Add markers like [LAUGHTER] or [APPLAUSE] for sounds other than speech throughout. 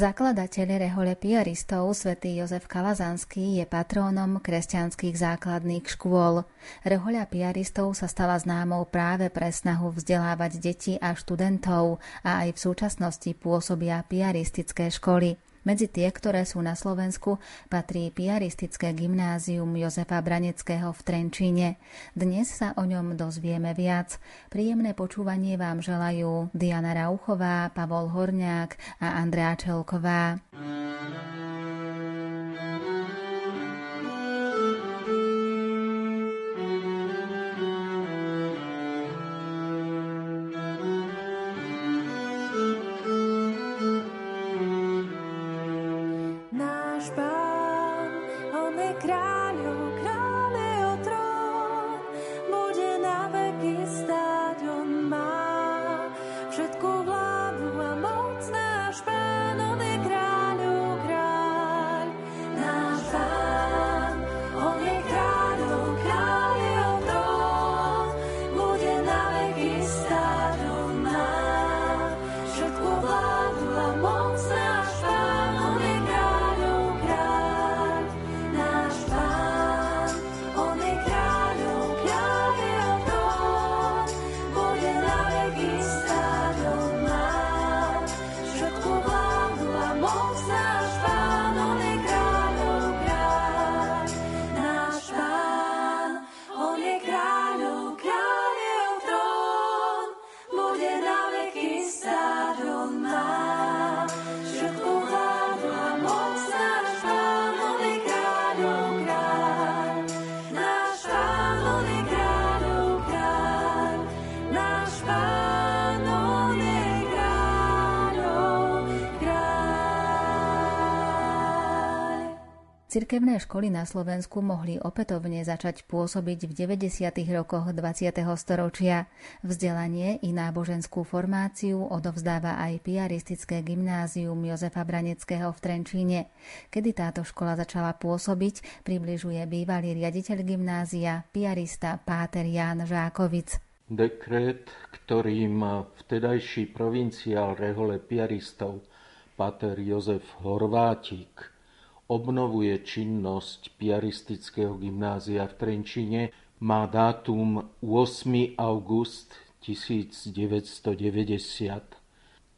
Zakladateľ rehole piaristov svätý Jozef Kalazanský je patrónom kresťanských základných škôl. Rehoľa piaristov sa stala známou práve pre snahu vzdelávať deti a študentov a aj v súčasnosti pôsobia piaristické školy. Medzi tie, ktoré sú na Slovensku, patrí piaristické gymnázium Jozefa Braneckého v Trenčíne. Dnes sa o ňom dozvieme viac. Príjemné počúvanie vám želajú Diana Rauchová, Pavol Horňák a Andrea Čelková. Cirkevné školy na Slovensku mohli opätovne začať pôsobiť v 90. rokoch 20. storočia. Vzdelanie i náboženskú formáciu odovzdáva aj piaristické gymnázium Jozefa Braneckého v Trenčíne. Kedy táto škola začala pôsobiť, približuje bývalý riaditeľ gymnázia, piarista Páter Ján Žákovic. Dekret, ktorým vtedajší provinciál rehole piaristov Páter Jozef Horvátik obnovuje činnosť Piaristického gymnázia v Trenčine, má dátum 8. august 1990.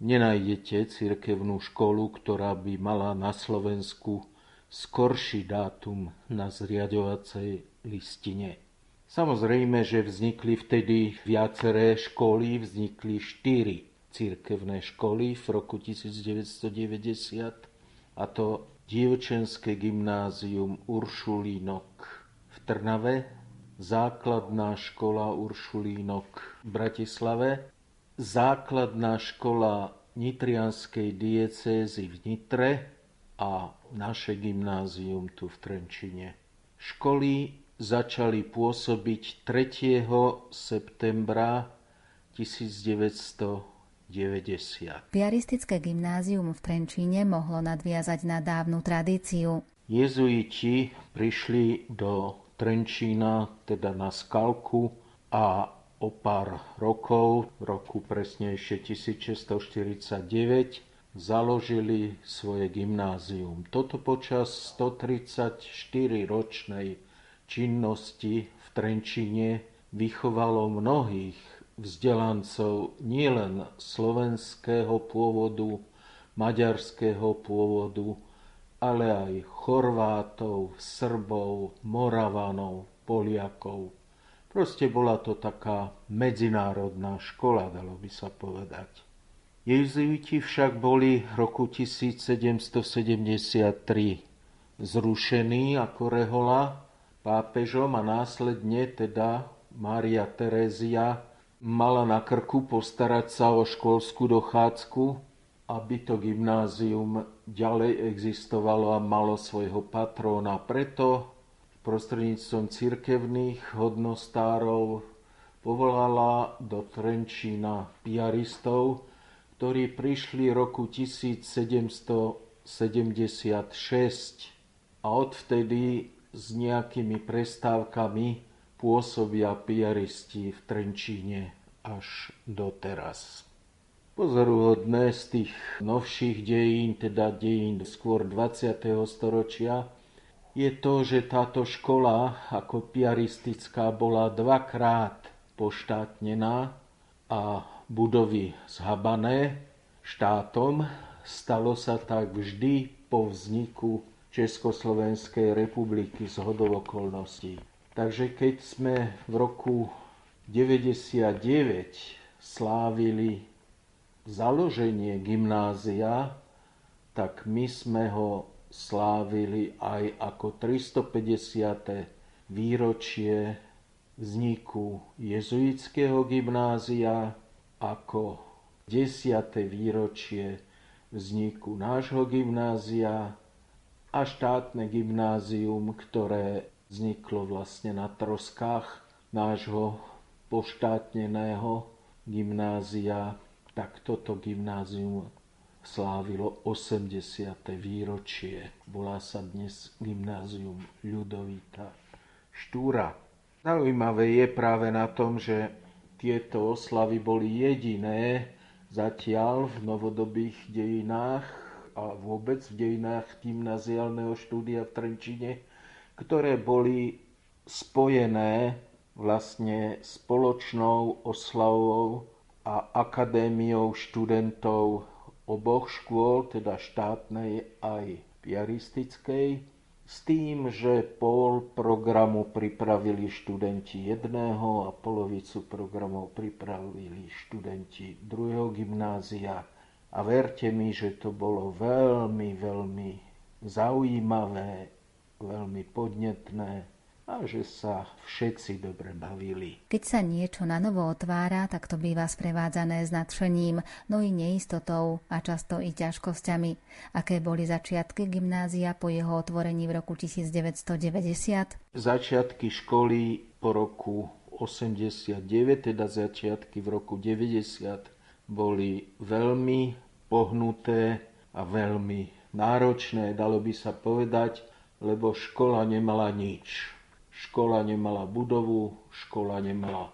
Nenájdete cirkevnú školu, ktorá by mala na Slovensku skorší dátum na zriadovacej listine. Samozrejme, že vznikli vtedy viaceré školy, vznikli štyri cirkevné školy v roku 1990 a to dievčenské gymnázium Uršulínok v Trnave, základná škola Uršulínok v Bratislave, základná škola Nitrianskej diecézy v Nitre a naše gymnázium tu v Trenčine. Školy začali pôsobiť 3. septembra 1900 90. Piaristické gymnázium v Trenčíne mohlo nadviazať na dávnu tradíciu. Jezuiti prišli do Trenčína, teda na Skalku a o pár rokov, v roku presnejšie 1649, založili svoje gymnázium. Toto počas 134-ročnej činnosti v Trenčine vychovalo mnohých vzdelancov nielen slovenského pôvodu, maďarského pôvodu, ale aj Chorvátov, Srbov, Moravanov, Poliakov. Proste bola to taká medzinárodná škola, dalo by sa povedať. Jezuiti však boli v roku 1773 zrušení ako rehola pápežom a následne teda Mária Terézia mala na krku postarať sa o školskú dochádzku, aby to gymnázium ďalej existovalo a malo svojho patróna. Preto prostredníctvom cirkevných hodnostárov povolala do Trenčína piaristov, ktorí prišli roku 1776 a odvtedy s nejakými prestávkami pôsobia piaristi v Trenčíne až doteraz. pozoruhodné z tých novších dejín, teda dejín skôr 20. storočia, je to, že táto škola ako piaristická bola dvakrát poštátnená a budovy zhabané štátom. Stalo sa tak vždy po vzniku Československej republiky z hodov okolností. Takže keď sme v roku 99 slávili založenie gymnázia, tak my sme ho slávili aj ako 350. výročie vzniku jezuitského gymnázia, ako 10. výročie vzniku nášho gymnázia a štátne gymnázium, ktoré vzniklo vlastne na troskách nášho poštátneného gymnázia, tak toto gymnázium slávilo 80. výročie. Volá sa dnes Gymnázium Ľudovita Štúra. Zaujímavé je práve na tom, že tieto oslavy boli jediné zatiaľ v novodobých dejinách a vôbec v dejinách gymnaziálneho štúdia v Trenčine, ktoré boli spojené vlastne spoločnou oslavou a akadémiou študentov oboch škôl, teda štátnej aj piaristickej, s tým, že pol programu pripravili študenti jedného a polovicu programov pripravili študenti druhého gymnázia. A verte mi, že to bolo veľmi, veľmi zaujímavé, veľmi podnetné a že sa všetci dobre bavili. Keď sa niečo na novo otvára, tak to býva sprevádzané s nadšením, no i neistotou a často i ťažkosťami. Aké boli začiatky gymnázia po jeho otvorení v roku 1990? Začiatky školy po roku 89, teda začiatky v roku 90, boli veľmi pohnuté a veľmi náročné, dalo by sa povedať, lebo škola nemala nič Škola nemala budovu, škola nemala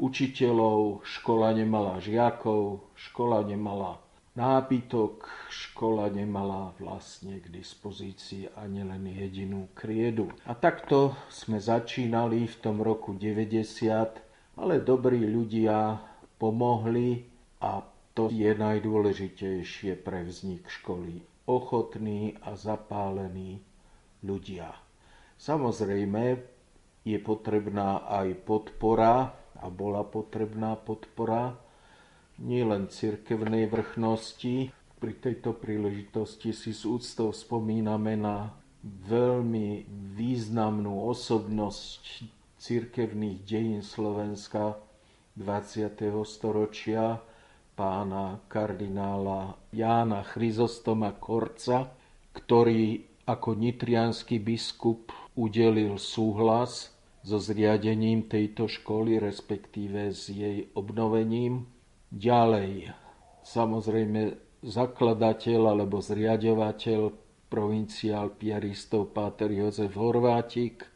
učiteľov, škola nemala žiakov, škola nemala nábytok, škola nemala vlastne k dispozícii ani len jedinú kriedu. A takto sme začínali v tom roku 90, ale dobrí ľudia pomohli a to je najdôležitejšie pre vznik školy. Ochotní a zapálení ľudia. Samozrejme, je potrebná aj podpora a bola potrebná podpora nielen cirkevnej vrchnosti. Pri tejto príležitosti si s úctou spomíname na veľmi významnú osobnosť cirkevných dejín Slovenska 20. storočia, pána kardinála Jána Chryzostoma Korca, ktorý ako nitrianský biskup udelil súhlas so zriadením tejto školy, respektíve s jej obnovením. Ďalej, samozrejme, zakladateľ alebo zriadovateľ provinciál piaristov Páter Jozef Horvátik,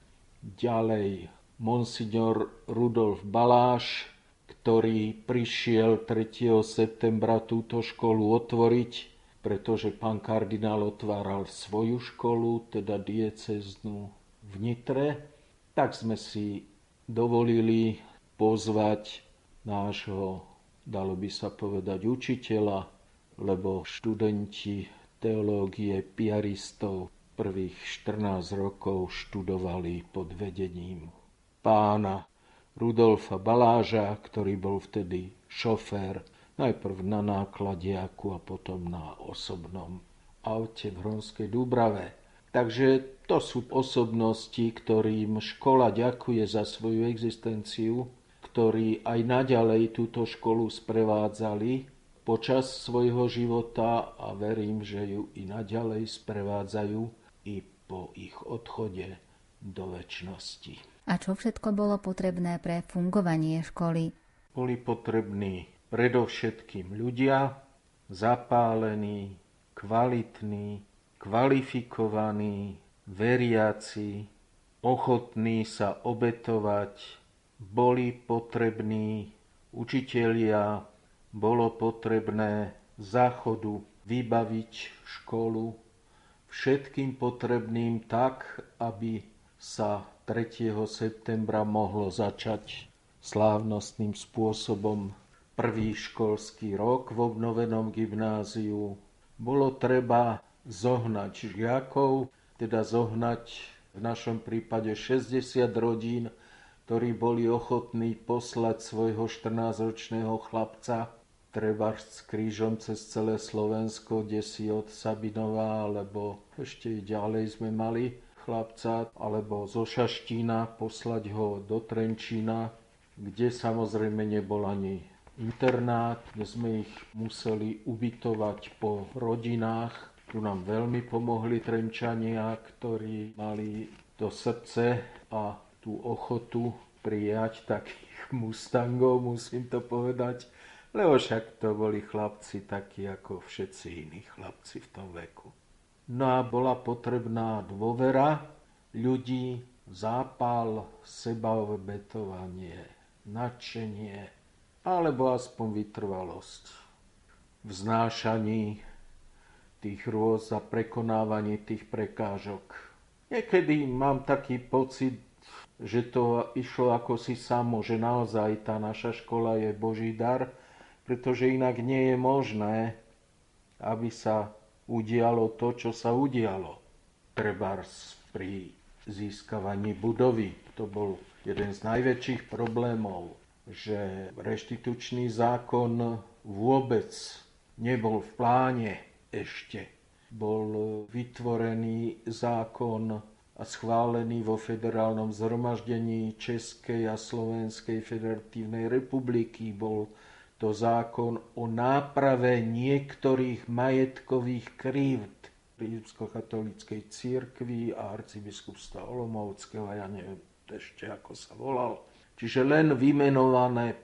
ďalej monsignor Rudolf Baláš, ktorý prišiel 3. septembra túto školu otvoriť, pretože pán kardinál otváral svoju školu, teda dieceznú v Nitre, tak sme si dovolili pozvať nášho, dalo by sa povedať, učiteľa, lebo študenti teológie piaristov prvých 14 rokov študovali pod vedením pána Rudolfa Baláža, ktorý bol vtedy šofér najprv na nákladiaku a potom na osobnom aute v Hronskej Dúbrave. Takže to sú osobnosti, ktorým škola ďakuje za svoju existenciu, ktorí aj naďalej túto školu sprevádzali počas svojho života a verím, že ju i naďalej sprevádzajú i po ich odchode do väčšnosti. A čo všetko bolo potrebné pre fungovanie školy? Boli potrební predovšetkým ľudia, zapálení, kvalitní, kvalifikovaní, veriaci, ochotní sa obetovať, boli potrební učitelia, bolo potrebné záchodu vybaviť školu všetkým potrebným tak, aby sa 3. septembra mohlo začať slávnostným spôsobom prvý školský rok v obnovenom gymnáziu. Bolo treba zohnať žiakov, teda zohnať v našom prípade 60 rodín, ktorí boli ochotní poslať svojho 14-ročného chlapca treba s krížom cez celé Slovensko, kde si od Sabinova, alebo ešte ďalej sme mali chlapca, alebo zo Šaštína poslať ho do Trenčína, kde samozrejme nebol ani internát, kde sme ich museli ubytovať po rodinách. Tu nám veľmi pomohli Trenčania, ktorí mali to srdce a tú ochotu prijať takých [LAUGHS] mustangov, musím to povedať, lebo však to boli chlapci takí ako všetci iní chlapci v tom veku. No a bola potrebná dôvera ľudí, zápal, sebaobetovanie, nadšenie, alebo aspoň vytrvalosť v znášaní tých rôz a prekonávaní tých prekážok. Niekedy mám taký pocit, že to išlo ako si samo, že naozaj tá naša škola je Boží dar, pretože inak nie je možné, aby sa udialo to, čo sa udialo. Trebárs pri získavaní budovy. To bol jeden z najväčších problémov, že reštitučný zákon vôbec nebol v pláne ešte. Bol vytvorený zákon a schválený vo federálnom zhromaždení Českej a Slovenskej federatívnej republiky. Bol to zákon o náprave niektorých majetkových krívd rímskokatolíckej církvy a arcibiskupstva Olomovského, ja neviem ešte ako sa volal. Čiže len vymenované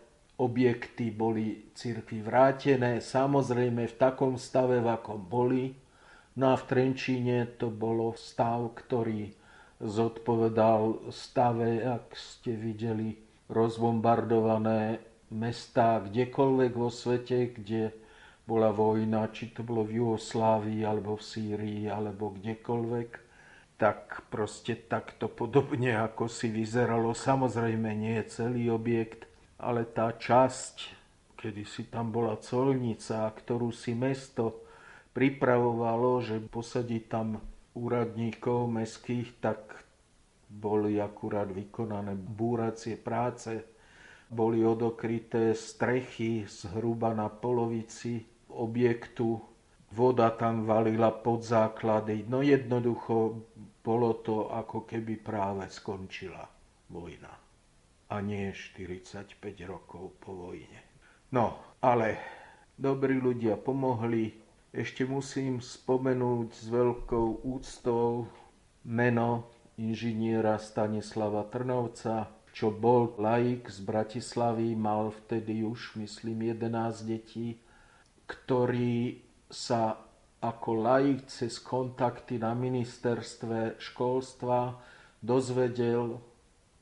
objekty boli církvy vrátené, samozrejme v takom stave, v akom boli. No a v Trenčíne to bolo stav, ktorý zodpovedal stave, ak ste videli rozbombardované mestá kdekoľvek vo svete, kde bola vojna, či to bolo v Jugoslávii, alebo v Sýrii, alebo kdekoľvek, tak proste takto podobne, ako si vyzeralo. Samozrejme nie je celý objekt, ale tá časť, kedy si tam bola colnica, ktorú si mesto pripravovalo, že posadí tam úradníkov mestských, tak boli akurát vykonané búracie práce boli odokryté strechy zhruba na polovici objektu. Voda tam valila pod základy. No jednoducho bolo to ako keby práve skončila vojna. A nie 45 rokov po vojne. No, ale dobrí ľudia pomohli. Ešte musím spomenúť s veľkou úctou meno inžiniera Stanislava Trnovca, čo bol laik z Bratislavy, mal vtedy už, myslím, 11 detí, ktorý sa ako laik cez kontakty na ministerstve školstva dozvedel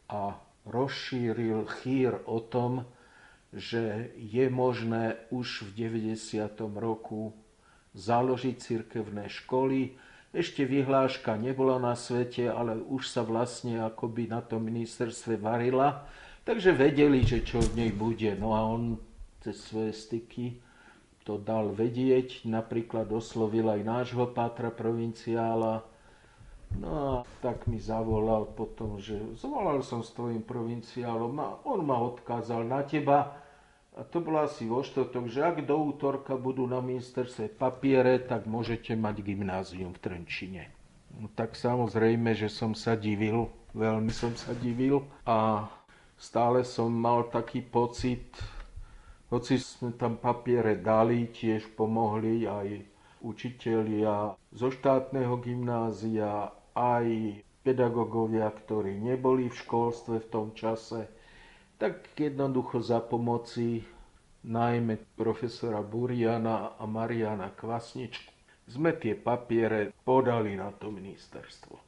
a rozšíril chýr o tom, že je možné už v 90. roku založiť cirkevné školy, ešte vyhláška nebola na svete, ale už sa vlastne akoby na tom ministerstve varila, takže vedeli, že čo v nej bude. No a on cez svoje styky to dal vedieť, napríklad oslovil aj nášho pátra provinciála, No a tak mi zavolal potom, že zvolal som s tvojim provinciálom a on ma odkázal na teba, a to bolo asi vo štvrtok, že ak do útorka budú na ministerstve papiere, tak môžete mať gymnázium v Trenčine. No, tak samozrejme, že som sa divil, veľmi som sa divil a stále som mal taký pocit, hoci sme tam papiere dali, tiež pomohli aj učitelia zo štátneho gymnázia, aj pedagógovia, ktorí neboli v školstve v tom čase, tak jednoducho za pomoci najmä profesora Buriana a Mariana Kvasničku sme tie papiere podali na to ministerstvo.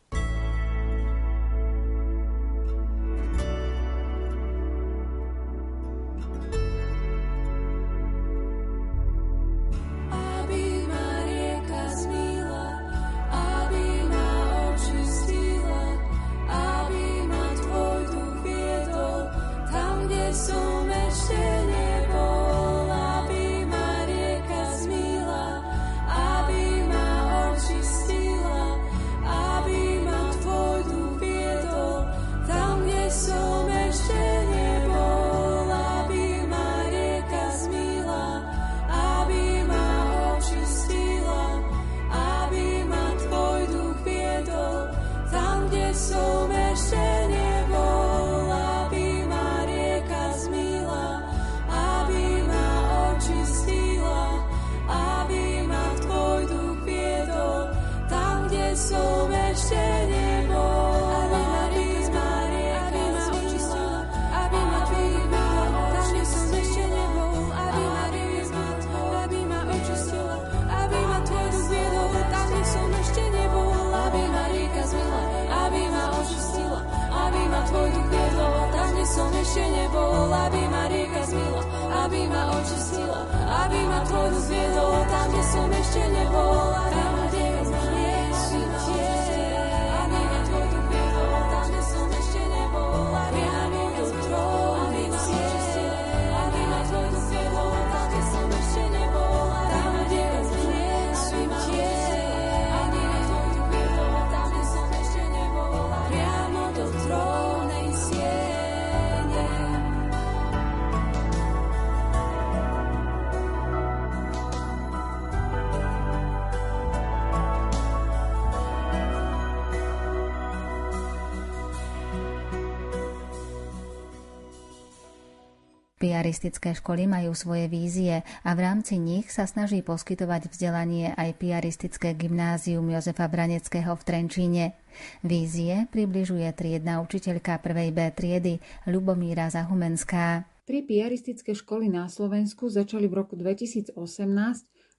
očistila, aby ma tvoj viedol tam, kde som ešte nebola. Tam, Piaristické školy majú svoje vízie a v rámci nich sa snaží poskytovať vzdelanie aj piaristické gymnázium Jozefa Braneckého v Trenčíne. Vízie približuje triedna učiteľka prvej B triedy Lubomíra Zahumenská. Tri piaristické školy na Slovensku začali v roku 2018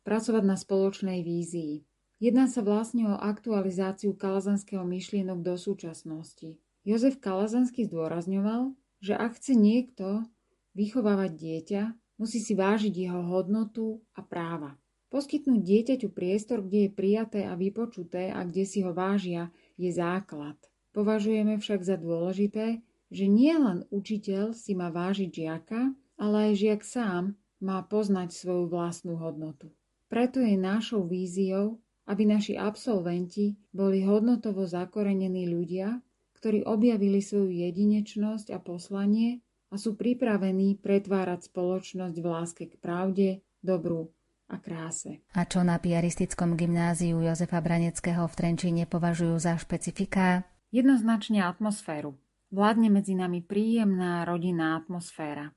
pracovať na spoločnej vízii. Jedná sa vlastne o aktualizáciu kalazanského myšlienok do súčasnosti. Jozef Kalazanský zdôrazňoval, že ak chce niekto Vychovávať dieťa musí si vážiť jeho hodnotu a práva. Poskytnúť dieťaťu priestor, kde je prijaté a vypočuté a kde si ho vážia, je základ. Považujeme však za dôležité, že nie len učiteľ si má vážiť žiaka, ale aj žiak sám má poznať svoju vlastnú hodnotu. Preto je našou víziou, aby naši absolventi boli hodnotovo zakorenení ľudia, ktorí objavili svoju jedinečnosť a poslanie a sú pripravení pretvárať spoločnosť v láske k pravde, dobru a kráse. A čo na piaristickom gymnáziu Jozefa Braneckého v Trenčíne považujú za špecifiká? Jednoznačne atmosféru. Vládne medzi nami príjemná rodinná atmosféra.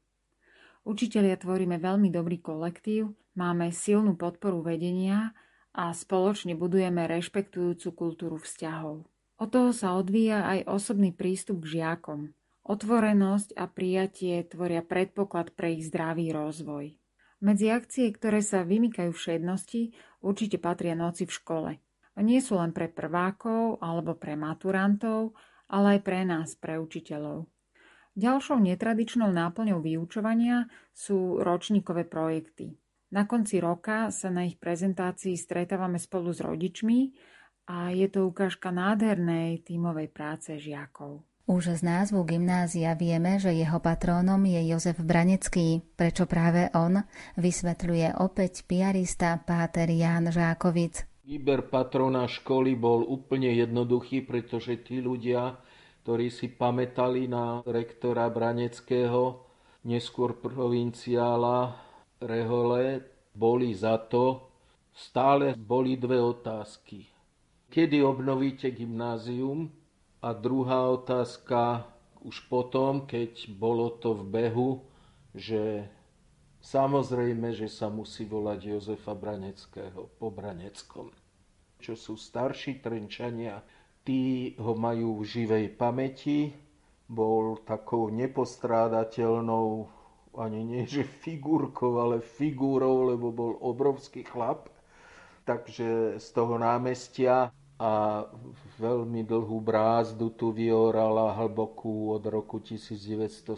Učitelia tvoríme veľmi dobrý kolektív, máme silnú podporu vedenia a spoločne budujeme rešpektujúcu kultúru vzťahov. Od toho sa odvíja aj osobný prístup k žiakom. Otvorenosť a prijatie tvoria predpoklad pre ich zdravý rozvoj. Medzi akcie, ktoré sa vymykajú všednosti, určite patria noci v škole. Nie sú len pre prvákov alebo pre maturantov, ale aj pre nás, pre učiteľov. Ďalšou netradičnou náplňou vyučovania sú ročníkové projekty. Na konci roka sa na ich prezentácii stretávame spolu s rodičmi a je to ukážka nádhernej tímovej práce žiakov. Už z názvu gymnázia vieme, že jeho patrónom je Jozef Branecký, prečo práve on, vysvetľuje opäť piarista Páter Ján Žákovic. Výber patrona školy bol úplne jednoduchý, pretože tí ľudia, ktorí si pamätali na rektora Braneckého, neskôr provinciála Rehole, boli za to, stále boli dve otázky. Kedy obnovíte gymnázium a druhá otázka už potom, keď bolo to v behu, že samozrejme, že sa musí volať Jozefa Braneckého po Braneckom. Čo sú starší Trenčania, tí ho majú v živej pamäti, bol takou nepostrádateľnou ani nie že figurkou, ale figúrou, lebo bol obrovský chlap. Takže z toho námestia a veľmi dlhú brázdu tu vyorala hlbokú od roku 1917,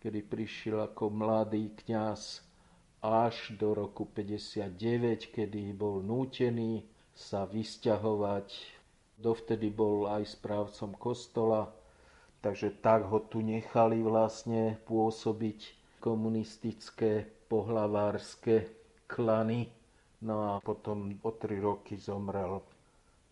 kedy prišiel ako mladý kňaz až do roku 59, kedy bol nútený sa vysťahovať. Dovtedy bol aj správcom kostola, takže tak ho tu nechali vlastne pôsobiť komunistické pohlavárske klany No a potom o tri roky zomrel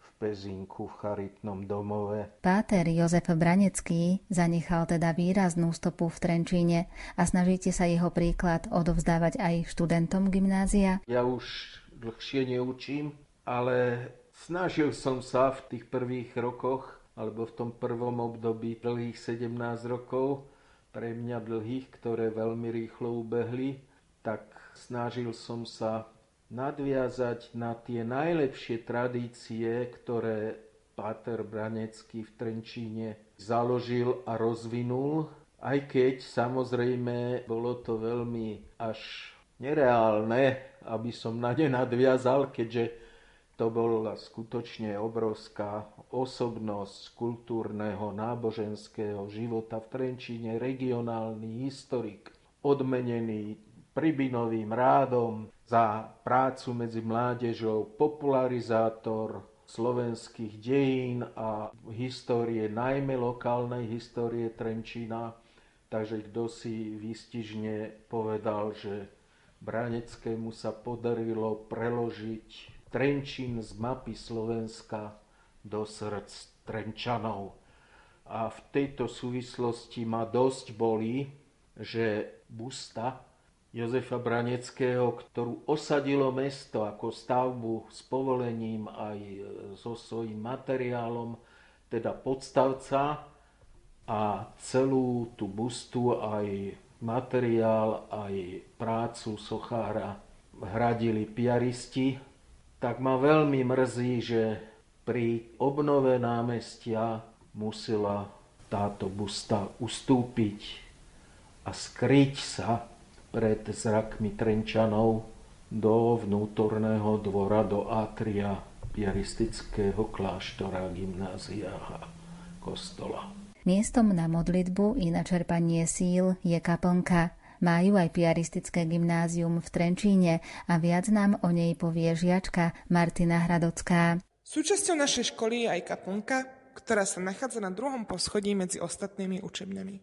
v Pezinku v charitnom domove. Páter Jozef Branecký zanechal teda výraznú stopu v Trenčíne a snažíte sa jeho príklad odovzdávať aj študentom gymnázia? Ja už dlhšie neučím, ale snažil som sa v tých prvých rokoch alebo v tom prvom období dlhých 17 rokov, pre mňa dlhých, ktoré veľmi rýchlo ubehli, tak snažil som sa nadviazať na tie najlepšie tradície, ktoré Páter Branecký v Trenčíne založil a rozvinul, aj keď samozrejme bolo to veľmi až nereálne, aby som na ne nadviazal, keďže to bola skutočne obrovská osobnosť kultúrneho, náboženského života v Trenčíne, regionálny historik, odmenený Pribinovým rádom za prácu medzi mládežou, popularizátor slovenských dejín a histórie, najmä lokálnej histórie Trenčína. Takže kto si výstižne povedal, že Braneckému sa podarilo preložiť Trenčín z mapy Slovenska do srdc Trenčanov. A v tejto súvislosti ma dosť bolí, že busta Jozefa Braneckého, ktorú osadilo mesto ako stavbu s povolením aj so svojím materiálom, teda podstavca a celú tú bustu aj materiál, aj prácu sochára hradili piaristi. Tak ma veľmi mrzí, že pri obnove námestia musela táto busta ustúpiť a skryť sa pred zrakmi Trenčanov do vnútorného dvora, do atria piaristického kláštora, gymnázia a kostola. Miestom na modlitbu i na čerpanie síl je kaplnka, majú aj piaristické gymnázium v Trenčíne a viac nám o nej povie žiačka Martina Hradocká. Súčasťou našej školy je aj kaplnka, ktorá sa nachádza na druhom poschodí medzi ostatnými učebnami.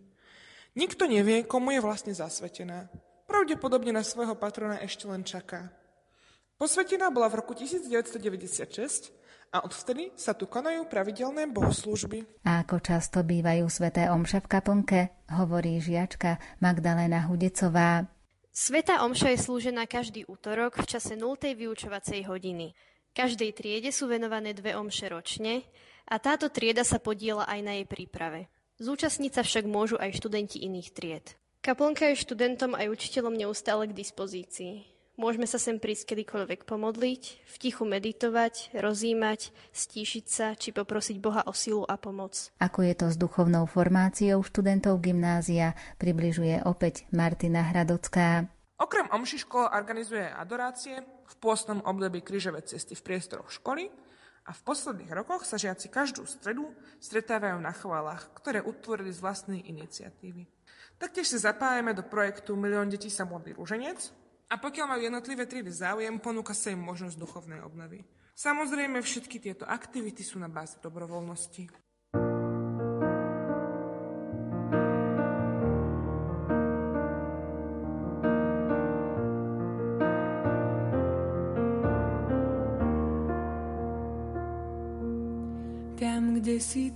Nikto nevie, komu je vlastne zasvetená. Pravdepodobne na svojho patrona ešte len čaká. Posvetená bola v roku 1996 a odvtedy sa tu konajú pravidelné bohoslúžby. A ako často bývajú sveté omše v kaplnke, hovorí žiačka Magdalena Hudecová. Sveta omša je slúžená každý útorok v čase 0. vyučovacej hodiny. Každej triede sú venované dve omše ročne a táto trieda sa podiela aj na jej príprave. Zúčastniť sa však môžu aj študenti iných tried. Kaplnka je študentom aj učiteľom neustále k dispozícii. Môžeme sa sem prísť kedykoľvek pomodliť, v tichu meditovať, rozímať, stíšiť sa či poprosiť Boha o silu a pomoc. Ako je to s duchovnou formáciou študentov gymnázia, približuje opäť Martina Hradocká. Okrem omši škola organizuje adorácie v pôstnom období krížové cesty v priestoroch školy a v posledných rokoch sa žiaci každú stredu stretávajú na chválach, ktoré utvorili z vlastnej iniciatívy. Taktiež sa zapájame do projektu Milión detí sa modlí ruženec, a pokiaľ majú jednotlivé triedy záujem, ponúka sa im možnosť duchovnej obnovy. Samozrejme, všetky tieto aktivity sú na báze dobrovoľnosti.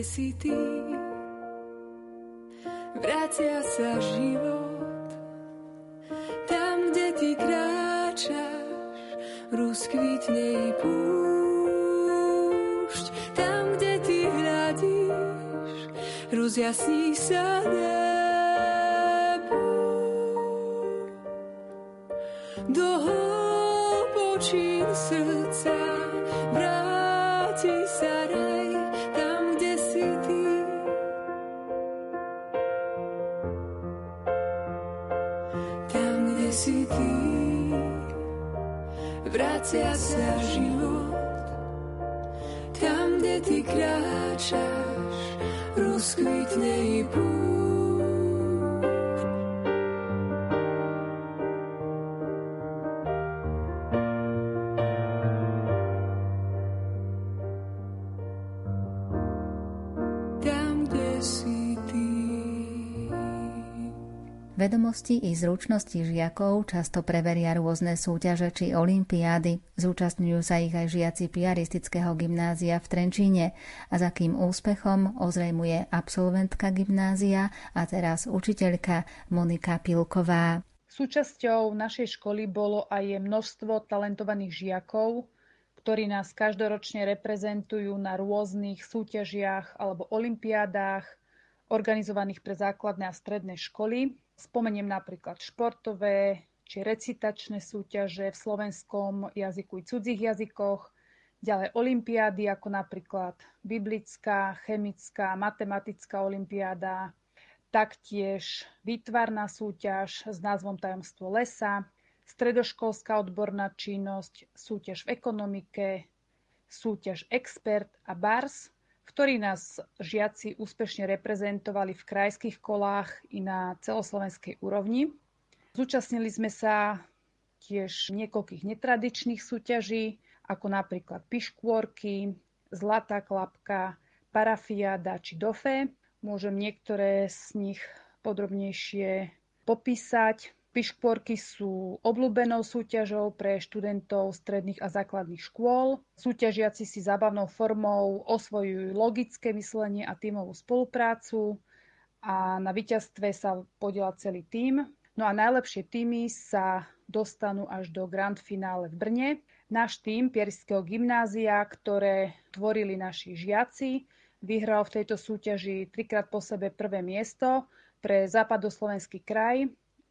Kde si ty. Vracia sa život, tam, kde ty kráčaš, rozkvitne i púšť. Tam, kde ty hľadíš, rozjasní sa nebo. Vedomosti i zručnosti žiakov často preveria rôzne súťaže či olimpiády. Zúčastňujú sa ich aj žiaci piaristického gymnázia v Trenčíne a za kým úspechom ozrejmuje absolventka gymnázia a teraz učiteľka Monika Pilková. Súčasťou našej školy bolo aj množstvo talentovaných žiakov, ktorí nás každoročne reprezentujú na rôznych súťažiach alebo olimpiádách organizovaných pre základné a stredné školy. Spomeniem napríklad športové či recitačné súťaže v slovenskom jazyku i cudzích jazykoch, ďalej olimpiády ako napríklad biblická, chemická, matematická olimpiáda, taktiež výtvarná súťaž s názvom Tajomstvo lesa, stredoškolská odborná činnosť, súťaž v ekonomike, súťaž Expert a Bars ktorí nás žiaci úspešne reprezentovali v krajských kolách i na celoslovenskej úrovni. Zúčastnili sme sa tiež niekoľkých netradičných súťaží, ako napríklad piškôrky, zlatá klapka, parafiáda či dofé. Môžem niektoré z nich podrobnejšie popísať. Piškvorky sú obľúbenou súťažou pre študentov stredných a základných škôl. Súťažiaci si zábavnou formou osvojujú logické myslenie a tímovú spoluprácu a na víťazstve sa podiela celý tím. No a najlepšie týmy sa dostanú až do grand finále v Brne. Náš tým Pieriského gymnázia, ktoré tvorili naši žiaci, vyhral v tejto súťaži trikrát po sebe prvé miesto pre západoslovenský kraj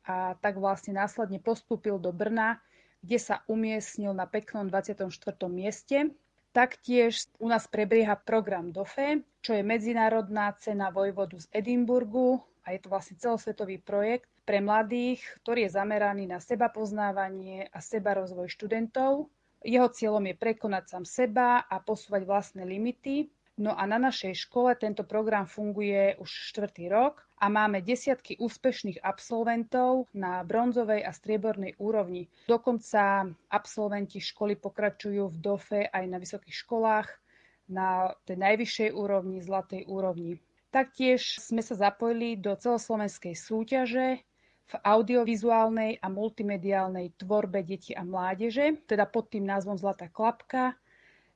a tak vlastne následne postúpil do Brna, kde sa umiestnil na peknom 24. mieste. Taktiež u nás prebieha program DOFE, čo je medzinárodná cena vojvodu z Edimburgu a je to vlastne celosvetový projekt pre mladých, ktorý je zameraný na seba poznávanie a seba rozvoj študentov. Jeho cieľom je prekonať sám seba a posúvať vlastné limity. No a na našej škole tento program funguje už štvrtý rok a máme desiatky úspešných absolventov na bronzovej a striebornej úrovni. Dokonca absolventi školy pokračujú v DOFE aj na vysokých školách na tej najvyššej úrovni, zlatej úrovni. Taktiež sme sa zapojili do celoslovenskej súťaže v audiovizuálnej a multimediálnej tvorbe detí a mládeže, teda pod tým názvom Zlatá klapka,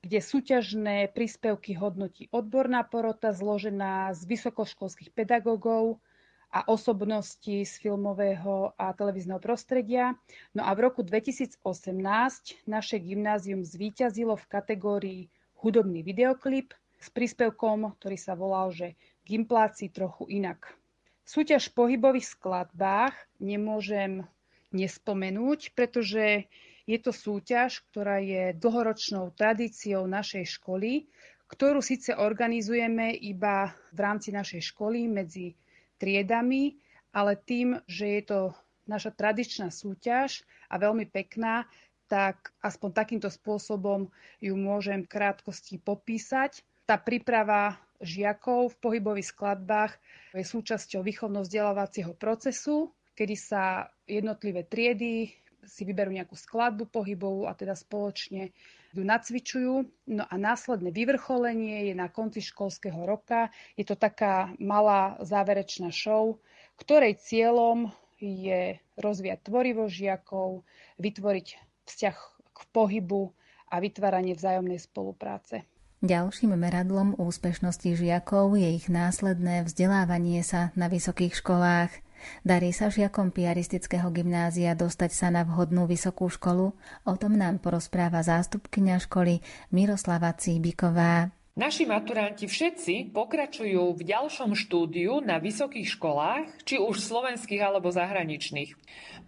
kde súťažné príspevky hodnotí odborná porota zložená z vysokoškolských pedagógov a osobností z filmového a televízneho prostredia. No a v roku 2018 naše gymnázium zvíťazilo v kategórii hudobný videoklip s príspevkom, ktorý sa volal, že Gimpláci trochu inak. Súťaž v pohybových skladbách nemôžem nespomenúť, pretože je to súťaž, ktorá je dlhoročnou tradíciou našej školy, ktorú síce organizujeme iba v rámci našej školy medzi triedami, ale tým, že je to naša tradičná súťaž a veľmi pekná, tak aspoň takýmto spôsobom ju môžem v krátkosti popísať. Tá príprava žiakov v pohybových skladbách je súčasťou výchovno-vzdelávacieho procesu, kedy sa jednotlivé triedy si vyberú nejakú skladbu pohybovú a teda spoločne ju nacvičujú. No a následné vyvrcholenie je na konci školského roka. Je to taká malá záverečná show, ktorej cieľom je rozvíjať tvorivo žiakov, vytvoriť vzťah k pohybu a vytváranie vzájomnej spolupráce. Ďalším meradlom úspešnosti žiakov je ich následné vzdelávanie sa na vysokých školách. Darí sa žiakom piaristického gymnázia dostať sa na vhodnú vysokú školu? O tom nám porozpráva zástupkynia školy Miroslava Cíbiková. Naši maturanti všetci pokračujú v ďalšom štúdiu na vysokých školách, či už slovenských alebo zahraničných.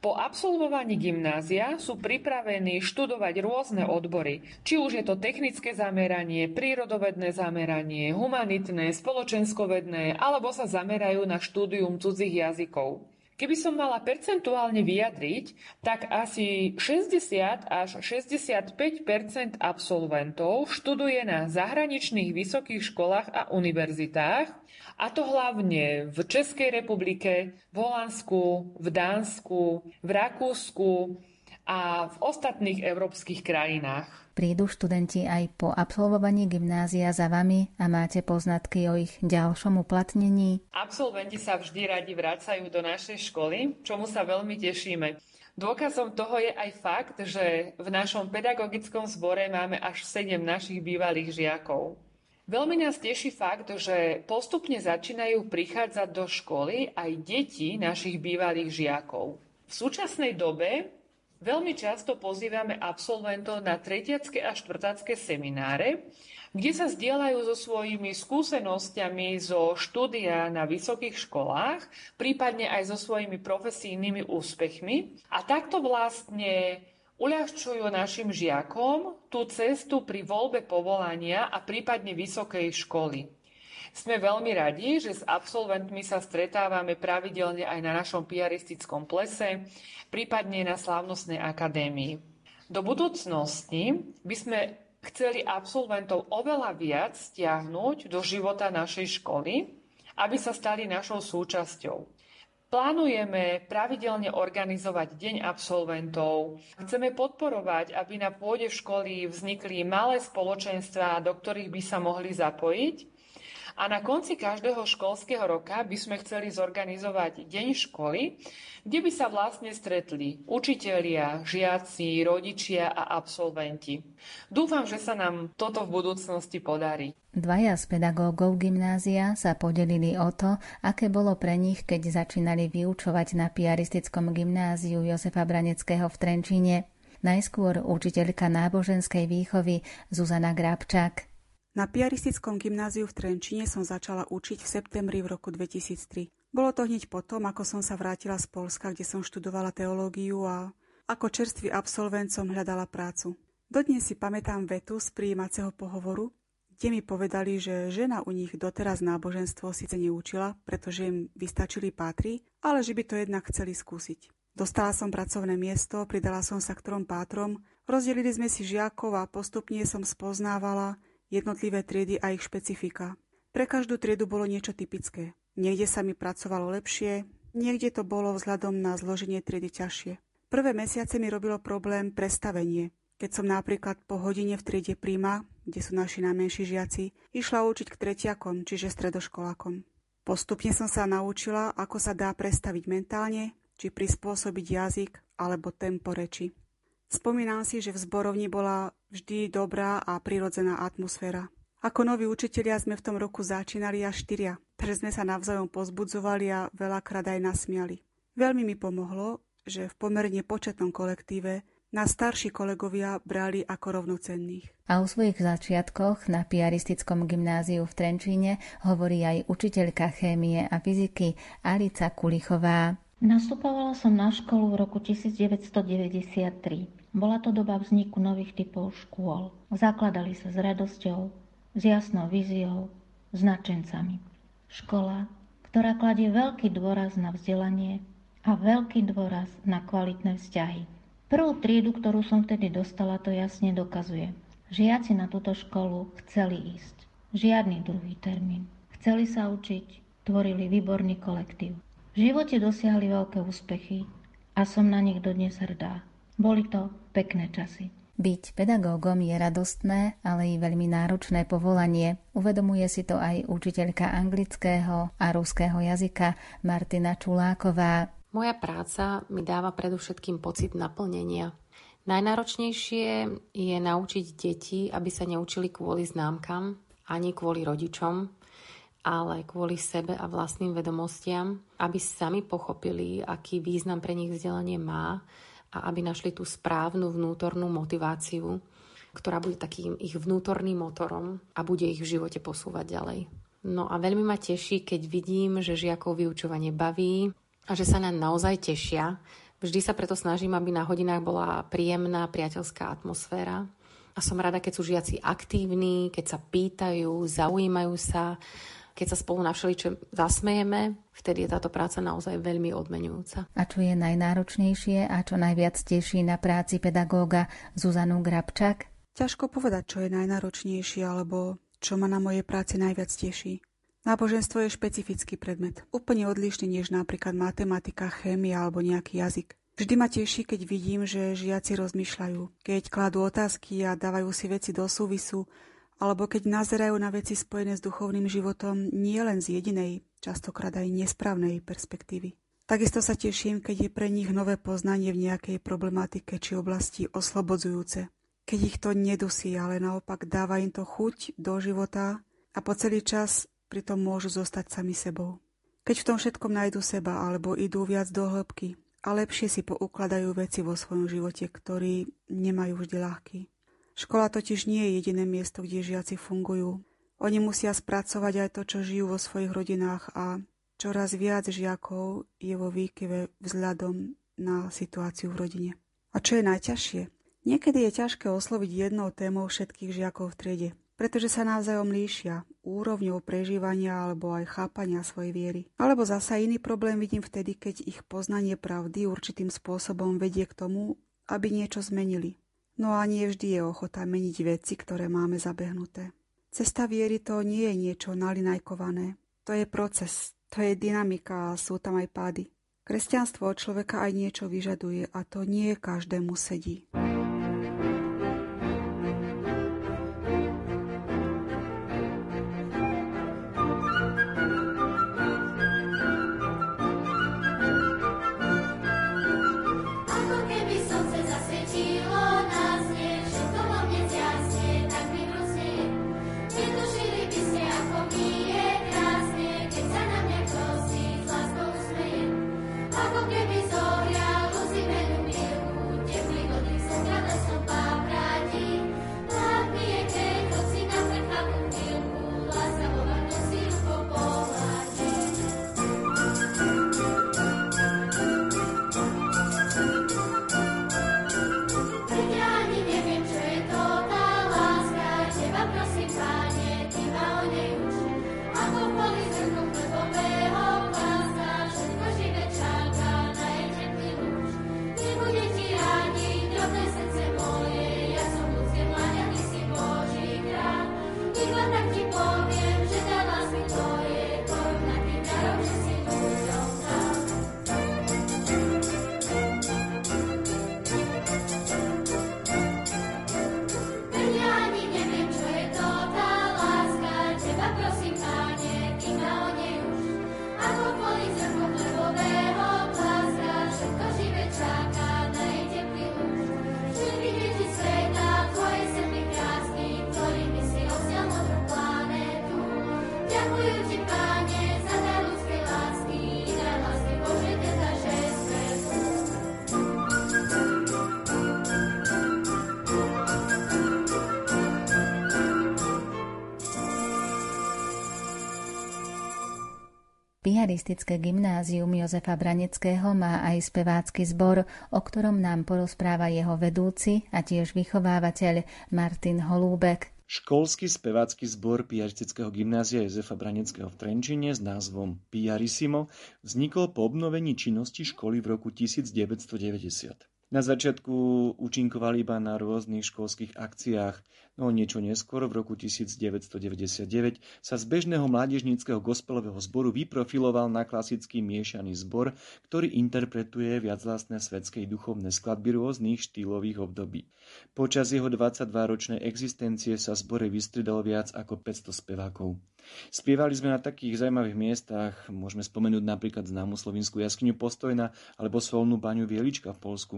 Po absolvovaní gymnázia sú pripravení študovať rôzne odbory, či už je to technické zameranie, prírodovedné zameranie, humanitné, spoločenskovedné, alebo sa zamerajú na štúdium cudzích jazykov. Keby som mala percentuálne vyjadriť, tak asi 60 až 65% absolventov študuje na zahraničných vysokých školách a univerzitách, a to hlavne v Českej republike, v Holandsku, v Dánsku, v Rakúsku a v ostatných európskych krajinách. Prídu študenti aj po absolvovaní gymnázia za vami a máte poznatky o ich ďalšom uplatnení? Absolventi sa vždy radi vracajú do našej školy, čomu sa veľmi tešíme. Dôkazom toho je aj fakt, že v našom pedagogickom zbore máme až 7 našich bývalých žiakov. Veľmi nás teší fakt, že postupne začínajú prichádzať do školy aj deti našich bývalých žiakov. V súčasnej dobe Veľmi často pozývame absolventov na tretiacké a štvrtácké semináre, kde sa zdieľajú so svojimi skúsenosťami zo štúdia na vysokých školách, prípadne aj so svojimi profesijnými úspechmi. A takto vlastne uľahčujú našim žiakom tú cestu pri voľbe povolania a prípadne vysokej školy. Sme veľmi radi, že s absolventmi sa stretávame pravidelne aj na našom piaristickom plese, prípadne na slávnostnej akadémii. Do budúcnosti by sme chceli absolventov oveľa viac stiahnuť do života našej školy, aby sa stali našou súčasťou. Plánujeme pravidelne organizovať Deň absolventov. Chceme podporovať, aby na pôde školy vznikli malé spoločenstvá, do ktorých by sa mohli zapojiť a na konci každého školského roka by sme chceli zorganizovať deň školy, kde by sa vlastne stretli učitelia, žiaci, rodičia a absolventi. Dúfam, že sa nám toto v budúcnosti podarí. Dvaja z pedagógov gymnázia sa podelili o to, aké bolo pre nich, keď začínali vyučovať na piaristickom gymnáziu Josefa Braneckého v Trenčíne. Najskôr učiteľka náboženskej výchovy Zuzana Grabčák. Na piaristickom gymnáziu v Trenčine som začala učiť v septembri v roku 2003. Bolo to hneď potom, ako som sa vrátila z Polska, kde som študovala teológiu a ako čerstvý absolvent som hľadala prácu. Dodnes si pamätám vetu z príjímacieho pohovoru, kde mi povedali, že žena u nich doteraz náboženstvo síce neučila, pretože im vystačili pátry, ale že by to jednak chceli skúsiť. Dostala som pracovné miesto, pridala som sa k trom pátrom, rozdelili sme si žiakov a postupne som spoznávala, jednotlivé triedy a ich špecifika. Pre každú triedu bolo niečo typické. Niekde sa mi pracovalo lepšie, niekde to bolo vzhľadom na zloženie triedy ťažšie. Prvé mesiace mi robilo problém prestavenie. Keď som napríklad po hodine v triede príjma, kde sú naši najmenší žiaci, išla učiť k tretiakom, čiže stredoškolákom. Postupne som sa naučila, ako sa dá prestaviť mentálne, či prispôsobiť jazyk alebo tempo reči. Spomínam si, že v zborovni bola vždy dobrá a prirodzená atmosféra. Ako noví učitelia sme v tom roku začínali až štyria, takže sme sa navzájom pozbudzovali a veľakrát aj nasmiali. Veľmi mi pomohlo, že v pomerne početnom kolektíve nás starší kolegovia brali ako rovnocenných. A o svojich začiatkoch na piaristickom gymnáziu v Trenčíne hovorí aj učiteľka chémie a fyziky Alica Kulichová. Nastupovala som na školu v roku 1993. Bola to doba vzniku nových typov škôl. Zakladali sa s radosťou, s jasnou víziou, s nadšencami. Škola, ktorá kladie veľký dôraz na vzdelanie a veľký dôraz na kvalitné vzťahy. Prvú triedu, ktorú som vtedy dostala, to jasne dokazuje. Žiaci na túto školu chceli ísť. Žiadny druhý termín. Chceli sa učiť, tvorili výborný kolektív. V živote dosiahli veľké úspechy a som na nich dodnes hrdá. Boli to pekné časy. Byť pedagógom je radostné, ale i veľmi náročné povolanie. Uvedomuje si to aj učiteľka anglického a ruského jazyka Martina Čuláková. Moja práca mi dáva predovšetkým pocit naplnenia. Najnáročnejšie je naučiť deti, aby sa neučili kvôli známkam, ani kvôli rodičom, ale kvôli sebe a vlastným vedomostiam, aby sami pochopili, aký význam pre nich vzdelanie má a aby našli tú správnu vnútornú motiváciu, ktorá bude takým ich vnútorným motorom a bude ich v živote posúvať ďalej. No a veľmi ma teší, keď vidím, že žiakov vyučovanie baví a že sa nám naozaj tešia. Vždy sa preto snažím, aby na hodinách bola príjemná, priateľská atmosféra. A som rada, keď sú žiaci aktívni, keď sa pýtajú, zaujímajú sa keď sa spolu na všeličo zasmejeme, vtedy je táto práca naozaj veľmi odmenujúca. A čo je najnáročnejšie a čo najviac teší na práci pedagóga Zuzanu Grabčak? Ťažko povedať, čo je najnáročnejšie alebo čo ma na mojej práci najviac teší. Náboženstvo je špecifický predmet, úplne odlišný než napríklad matematika, chémia alebo nejaký jazyk. Vždy ma teší, keď vidím, že žiaci rozmýšľajú, keď kladú otázky a dávajú si veci do súvisu, alebo keď nazerajú na veci spojené s duchovným životom nie len z jedinej, častokrát aj nesprávnej perspektívy. Takisto sa teším, keď je pre nich nové poznanie v nejakej problematike či oblasti oslobodzujúce. Keď ich to nedusí, ale naopak dáva im to chuť do života a po celý čas pritom môžu zostať sami sebou. Keď v tom všetkom nájdu seba alebo idú viac do hĺbky, a lepšie si poukladajú veci vo svojom živote, ktorý nemajú vždy ľahký. Škola totiž nie je jediné miesto, kde žiaci fungujú. Oni musia spracovať aj to, čo žijú vo svojich rodinách a čoraz viac žiakov je vo výkyve vzhľadom na situáciu v rodine. A čo je najťažšie? Niekedy je ťažké osloviť jednou témou všetkých žiakov v triede pretože sa navzájom líšia úrovňou prežívania alebo aj chápania svojej viery. Alebo zasa iný problém vidím vtedy, keď ich poznanie pravdy určitým spôsobom vedie k tomu, aby niečo zmenili. No a nie vždy je ochota meniť veci, ktoré máme zabehnuté. Cesta viery to nie je niečo nalinajkované. To je proces, to je dynamika a sú tam aj pády. Kresťanstvo od človeka aj niečo vyžaduje a to nie každému sedí. Piaristické gymnázium Jozefa Braneckého má aj spevácky zbor, o ktorom nám porozpráva jeho vedúci a tiež vychovávateľ Martin Holúbek. Školský spevácky zbor Piaristického gymnázia Jozefa Braneckého v Trenčine s názvom Piarissimo vznikol po obnovení činnosti školy v roku 1990. Na začiatku účinkovali iba na rôznych školských akciách, no niečo neskôr v roku 1999 sa z bežného mládežníckého gospelového zboru vyprofiloval na klasický miešaný zbor, ktorý interpretuje viaclastné svetské duchovné skladby rôznych štýlových období. Počas jeho 22-ročnej existencie sa zbore vystridalo viac ako 500 spevákov. Spievali sme na takých zaujímavých miestach, môžeme spomenúť napríklad známu slovinskú jaskyňu Postojna alebo solnú baňu Vielička v Polsku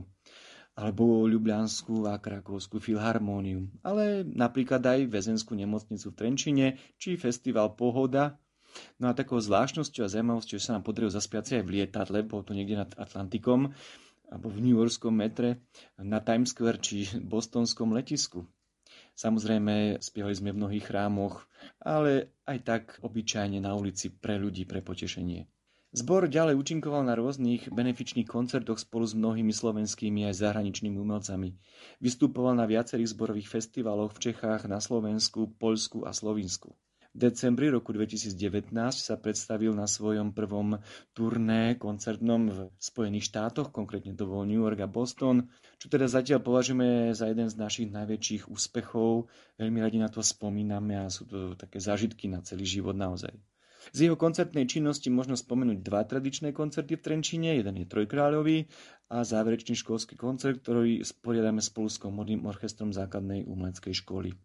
alebo Ljubljanskú a Krakovskú filharmóniu, ale napríklad aj väzenskú nemocnicu v Trenčine či festival Pohoda. No a takou zvláštnosťou a zaujímavosťou sa nám podarilo zaspiať aj v lietadle, bolo to niekde nad Atlantikom, alebo v New Yorkskom metre, na Times Square či bostonskom letisku. Samozrejme, spievali sme v mnohých chrámoch, ale aj tak obyčajne na ulici pre ľudí, pre potešenie. Zbor ďalej účinkoval na rôznych benefičných koncertoch spolu s mnohými slovenskými aj zahraničnými umelcami. Vystupoval na viacerých zborových festivaloch v Čechách, na Slovensku, Poľsku a Slovinsku. Decembri roku 2019 sa predstavil na svojom prvom turné koncertnom v Spojených štátoch, konkrétne to New York a Boston, čo teda zatiaľ považujeme za jeden z našich najväčších úspechov. Veľmi radi na to spomíname a sú to také zážitky na celý život naozaj. Z jeho koncertnej činnosti možno spomenúť dva tradičné koncerty v Trenčine, jeden je Trojkráľový a záverečný školský koncert, ktorý sporiadame spolu s komorným orchestrom základnej umeleckej školy.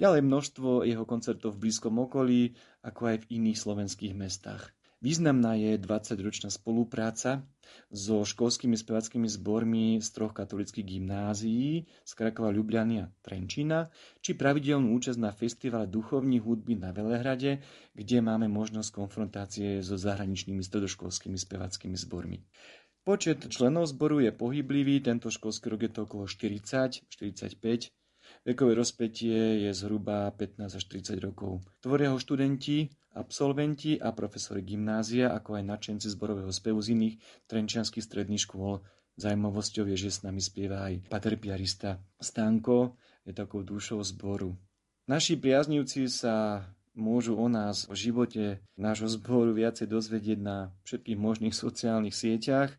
Ďalej množstvo jeho koncertov v blízkom okolí, ako aj v iných slovenských mestách. Významná je 20-ročná spolupráca so školskými spevackými zbormi z troch katolických gymnázií z Krakova, Ljubljany a Trenčína, či pravidelnú účasť na festivale duchovní hudby na Velehrade, kde máme možnosť konfrontácie so zahraničnými stredoškolskými spevackými zbormi. Počet členov zboru je pohyblivý, tento školský rok je to okolo 40, 45, Vekové rozpetie je zhruba 15 až 30 rokov. Tvoria ho študenti absolventi a profesori gymnázia, ako aj nadšenci zborového spevu z iných trenčianských stredných škôl. Zajímavosťou je, že s nami spieva aj pater piarista Stanko, je takou dušou zboru. Naši priaznivci sa môžu o nás, o živote nášho zboru viacej dozvedieť na všetkých možných sociálnych sieťach,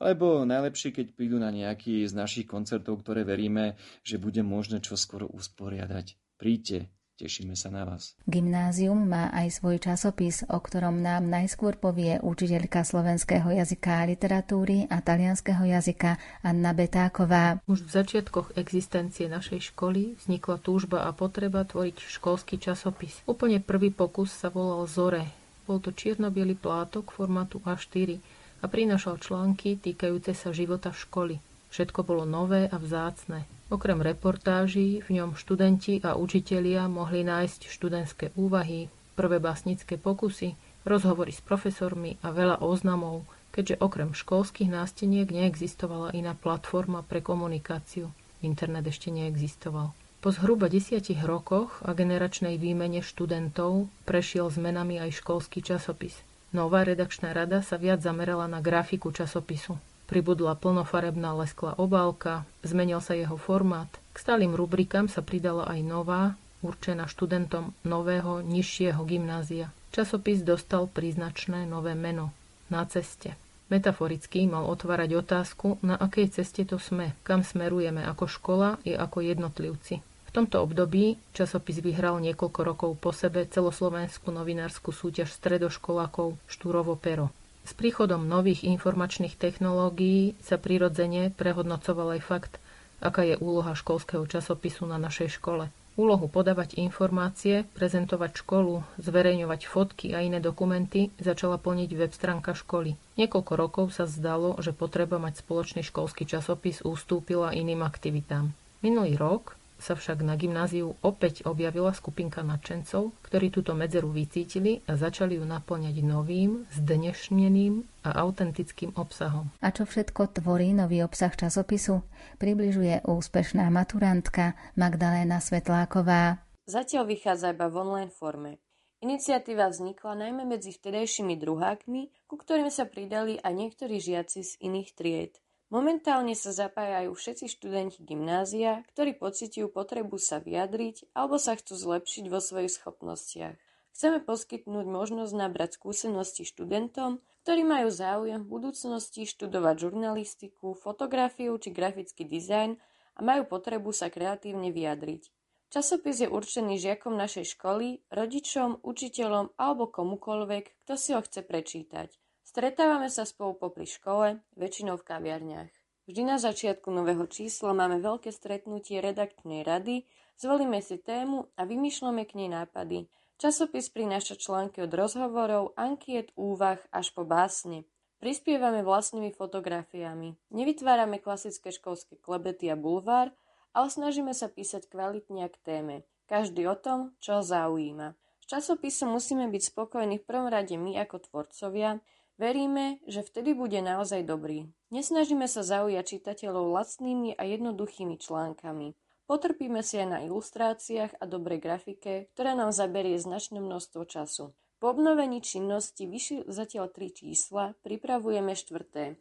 alebo najlepšie, keď prídu na nejaký z našich koncertov, ktoré veríme, že bude možné čoskoro usporiadať. Príďte, Tešíme sa na vás. Gymnázium má aj svoj časopis, o ktorom nám najskôr povie učiteľka slovenského jazyka a literatúry a talianského jazyka Anna Betáková. Už v začiatkoch existencie našej školy vznikla túžba a potreba tvoriť školský časopis. Úplne prvý pokus sa volal Zore. Bol to čierno plátok formátu A4 a prinášal články týkajúce sa života školy. Všetko bolo nové a vzácne. Okrem reportáží v ňom študenti a učitelia mohli nájsť študentské úvahy, prvé básnické pokusy, rozhovory s profesormi a veľa oznamov, keďže okrem školských násteniek neexistovala iná platforma pre komunikáciu. Internet ešte neexistoval. Po zhruba desiatich rokoch a generačnej výmene študentov prešiel zmenami aj školský časopis. Nová redakčná rada sa viac zamerala na grafiku časopisu. Pribudla plnofarebná lesklá obálka, zmenil sa jeho formát. K stálym rubrikám sa pridala aj nová, určená študentom nového, nižšieho gymnázia. Časopis dostal príznačné nové meno Na ceste. Metaforicky mal otvárať otázku, na akej ceste to sme, kam smerujeme ako škola i ako jednotlivci. Tomto období časopis vyhral niekoľko rokov po sebe celoslovenskú novinárskú súťaž stredoškolákov Štúrovo pero. S príchodom nových informačných technológií sa prirodzene prehodnocoval aj fakt, aká je úloha školského časopisu na našej škole. Úlohu podávať informácie, prezentovať školu, zverejňovať fotky a iné dokumenty začala plniť web stránka školy. Niekoľko rokov sa zdalo, že potreba mať spoločný školský časopis ustúpila iným aktivitám. Minulý rok sa však na gymnáziu opäť objavila skupinka nadšencov, ktorí túto medzeru vycítili a začali ju naplňať novým, zdnešneným a autentickým obsahom. A čo všetko tvorí nový obsah časopisu? Približuje úspešná maturantka Magdaléna Svetláková. Zatiaľ vychádza iba v online forme. Iniciatíva vznikla najmä medzi vtedajšími druhákmi, ku ktorým sa pridali aj niektorí žiaci z iných tried. Momentálne sa zapájajú všetci študenti gymnázia, ktorí pociťujú potrebu sa vyjadriť alebo sa chcú zlepšiť vo svojich schopnostiach. Chceme poskytnúť možnosť nabrať skúsenosti študentom, ktorí majú záujem v budúcnosti študovať žurnalistiku, fotografiu či grafický dizajn a majú potrebu sa kreatívne vyjadriť. Časopis je určený žiakom našej školy, rodičom, učiteľom alebo komukoľvek, kto si ho chce prečítať – Stretávame sa spolu popri škole, väčšinou v kaviarniach. Vždy na začiatku nového čísla máme veľké stretnutie redaktnej rady, zvolíme si tému a vymýšľame k nej nápady. Časopis prináša články od rozhovorov, ankiet, úvah až po básne. Prispievame vlastnými fotografiami. Nevytvárame klasické školské klebety a bulvár, ale snažíme sa písať kvalitne k téme. Každý o tom, čo ho zaujíma. S časopisom musíme byť spokojní v prvom rade my ako tvorcovia, Veríme, že vtedy bude naozaj dobrý. Nesnažíme sa zaujať čitateľov lacnými a jednoduchými článkami. Potrpíme si aj na ilustráciách a dobrej grafike, ktorá nám zaberie značné množstvo času. Po obnovení činnosti vyšli zatiaľ tri čísla, pripravujeme štvrté.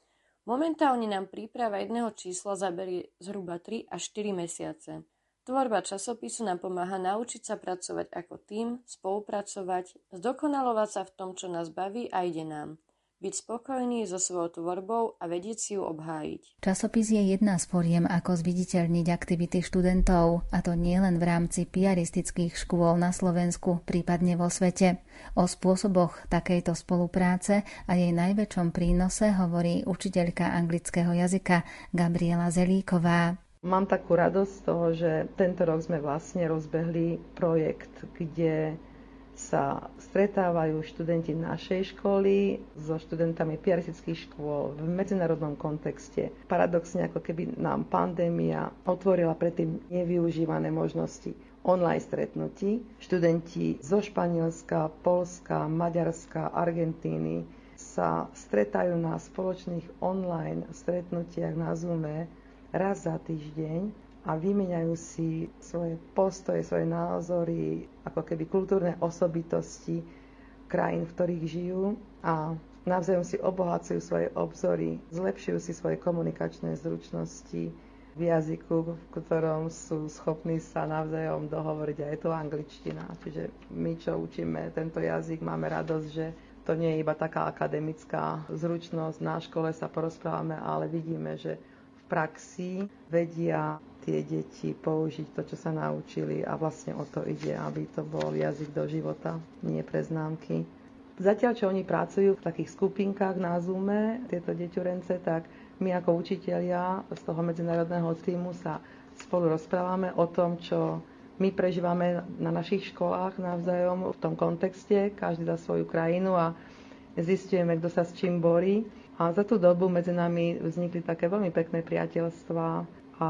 Momentálne nám príprava jedného čísla zaberie zhruba 3 až 4 mesiace. Tvorba časopisu nám pomáha naučiť sa pracovať ako tým, spolupracovať, zdokonalovať sa v tom, čo nás baví a ide nám. Byť spokojný so svojou tvorbou a vedieť si ju obhájiť. Časopis je jedna z foriem, ako zviditeľniť aktivity študentov, a to nielen v rámci piaristických škôl na Slovensku, prípadne vo svete. O spôsoboch takejto spolupráce a jej najväčšom prínose hovorí učiteľka anglického jazyka Gabriela Zelíková. Mám takú radosť z toho, že tento rok sme vlastne rozbehli projekt, kde sa stretávajú študenti našej školy so študentami piaristických škôl v medzinárodnom kontexte. Paradoxne, ako keby nám pandémia otvorila predtým nevyužívané možnosti online stretnutí. Študenti zo Španielska, Polska, Maďarska, Argentíny sa stretajú na spoločných online stretnutiach na Zoome raz za týždeň a vymieňajú si svoje postoje, svoje názory, ako keby kultúrne osobitosti krajín, v ktorých žijú a navzájom si obohacujú svoje obzory, zlepšujú si svoje komunikačné zručnosti v jazyku, v ktorom sú schopní sa navzájom dohovoriť a je to angličtina. Čiže my, čo učíme tento jazyk, máme radosť, že to nie je iba taká akademická zručnosť. Na škole sa porozprávame, ale vidíme, že praxi vedia tie deti použiť to, čo sa naučili a vlastne o to ide, aby to bol jazyk do života, nie pre známky. Zatiaľ, čo oni pracujú v takých skupinkách na Zoome, tieto deťurence, tak my ako učitelia z toho medzinárodného týmu sa spolu rozprávame o tom, čo my prežívame na našich školách navzájom v tom kontexte, každý za svoju krajinu a zistujeme, kto sa s čím borí a za tú dobu medzi nami vznikli také veľmi pekné priateľstva a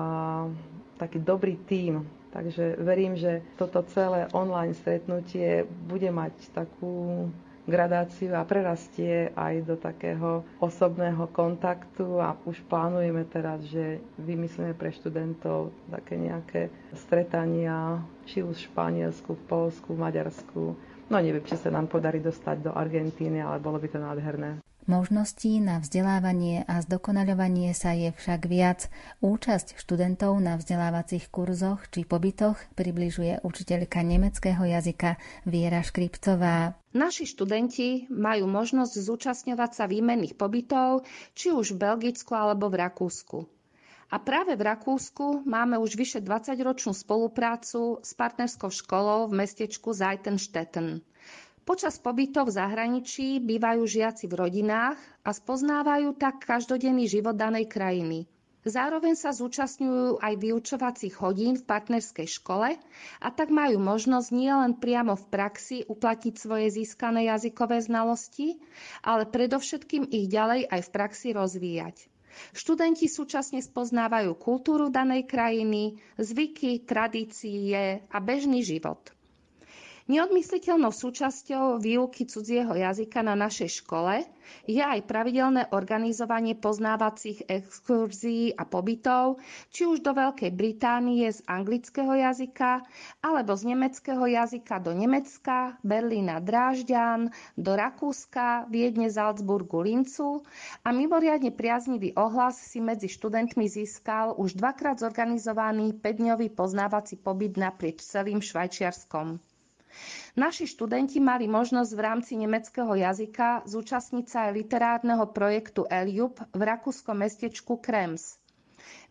taký dobrý tím. Takže verím, že toto celé online stretnutie bude mať takú gradáciu a prerastie aj do takého osobného kontaktu a už plánujeme teraz, že vymyslíme pre študentov také nejaké stretania, či už v Španielsku, v Polsku, v Maďarsku. No neviem, či sa nám podarí dostať do Argentíny, ale bolo by to nádherné. Možností na vzdelávanie a zdokonaľovanie sa je však viac. Účasť študentov na vzdelávacích kurzoch či pobytoch približuje učiteľka nemeckého jazyka Viera Škripcová. Naši študenti majú možnosť zúčastňovať sa výmenných pobytov, či už v Belgicku alebo v Rakúsku. A práve v Rakúsku máme už vyše 20-ročnú spoluprácu s partnerskou školou v mestečku Zeitenstetten. Počas pobytov v zahraničí bývajú žiaci v rodinách a spoznávajú tak každodenný život danej krajiny. Zároveň sa zúčastňujú aj vyučovacích hodín v partnerskej škole a tak majú možnosť nielen priamo v praxi uplatniť svoje získané jazykové znalosti, ale predovšetkým ich ďalej aj v praxi rozvíjať. Študenti súčasne spoznávajú kultúru danej krajiny, zvyky, tradície a bežný život. Neodmysliteľnou súčasťou výuky cudzieho jazyka na našej škole je aj pravidelné organizovanie poznávacích exkurzií a pobytov, či už do Veľkej Británie z anglického jazyka, alebo z nemeckého jazyka do Nemecka, Berlína Drážďan, do Rakúska, Viedne Salzburgu Lincu a mimoriadne priaznivý ohlas si medzi študentmi získal už dvakrát zorganizovaný 5-dňový poznávací pobyt naprieč celým Švajčiarskom. Naši študenti mali možnosť v rámci nemeckého jazyka zúčastniť sa aj literárneho projektu Eliub v rakúskom mestečku Krems.